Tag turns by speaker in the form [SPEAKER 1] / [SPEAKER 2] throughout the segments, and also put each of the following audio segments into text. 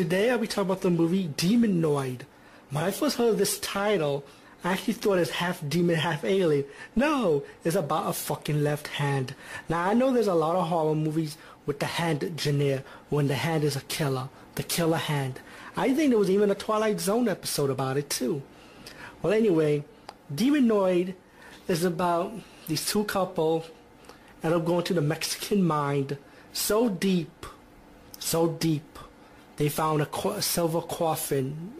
[SPEAKER 1] Today I'll be talking about the movie Demonoid. When I first heard this title, I actually thought it's half demon, half alien. No, it's about a fucking left hand. Now I know there's a lot of horror movies with the hand genre when the hand is a killer, the killer hand. I think there was even a Twilight Zone episode about it too. Well anyway, Demonoid is about these two couple end up going to the Mexican mind so deep, so deep they found a, a silver coffin,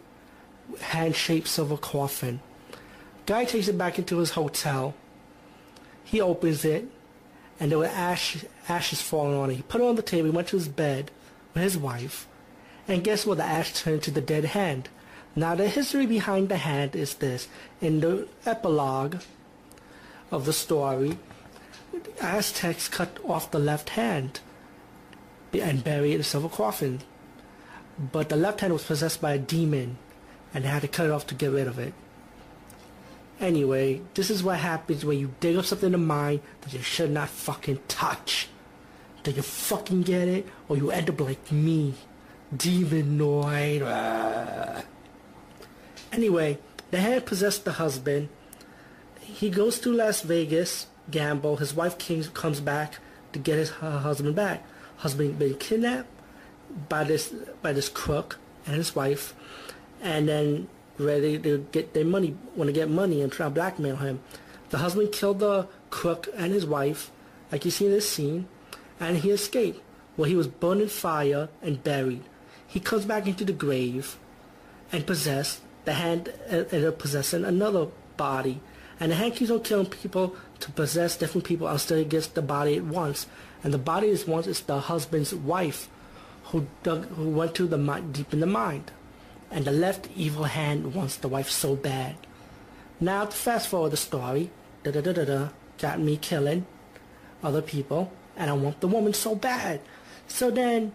[SPEAKER 1] hand-shaped silver coffin. Guy takes it back into his hotel. He opens it, and there were ash, ashes falling on it. He put it on the table. He went to his bed with his wife, and guess what? The ash turned to the dead hand. Now the history behind the hand is this. In the epilogue of the story, the Aztecs cut off the left hand and buried in a silver coffin. But the left hand was possessed by a demon, and they had to cut it off to get rid of it. Anyway, this is what happens when you dig up something in the mind that you should not fucking touch. Do you fucking get it? Or you end up like me. Demonoid. Anyway, the hand possessed the husband. He goes to Las Vegas, gamble. His wife comes back to get his husband back. Husband been kidnapped by this by this crook and his wife, and then ready to get their money, want to get money and try to blackmail him. The husband killed the crook and his wife, like you see in this scene, and he escaped. Well, he was burned in fire and buried. He comes back into the grave and possessed. The hand uh, ended up possessing another body. And the hand keeps on killing people to possess different people until he gets the body at once. And the body is once is the husband's wife who dug, who went to the deep in the mind, and the left evil hand wants the wife so bad. Now to fast forward the story, da da da da da, got me killing other people, and I want the woman so bad. So then,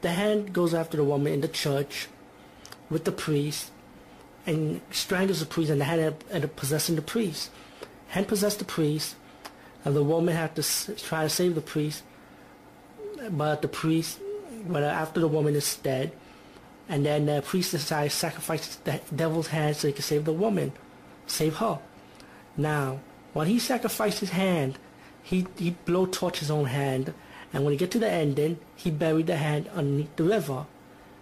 [SPEAKER 1] the hand goes after the woman in the church with the priest, and strangles the priest, and the hand ended up possessing the priest. Hand possessed the priest, and the woman had to try to save the priest, but the priest when uh, after the woman is dead, and then the priest decides to sacrifice the devil's hand so he can save the woman, save her. Now, when he sacrificed his hand, he he blow torch his own hand, and when he get to the ending, he buried the hand underneath the river.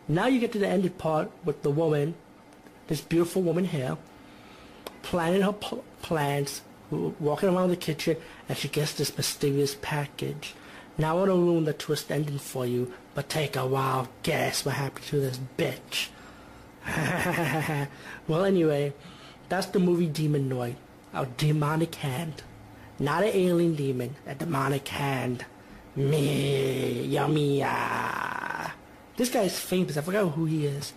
[SPEAKER 1] Now you get to the ending part with the woman, this beautiful woman here, planning her pl- plans, walking around the kitchen, and she gets this mysterious package. Now I want to ruin the twist ending for you, but take a wild guess what happened to this bitch. well, anyway, that's the movie Demonoid. A demonic hand. Not an alien demon, a demonic hand. Me, yummy. Ah. This guy's famous. I forgot who he is.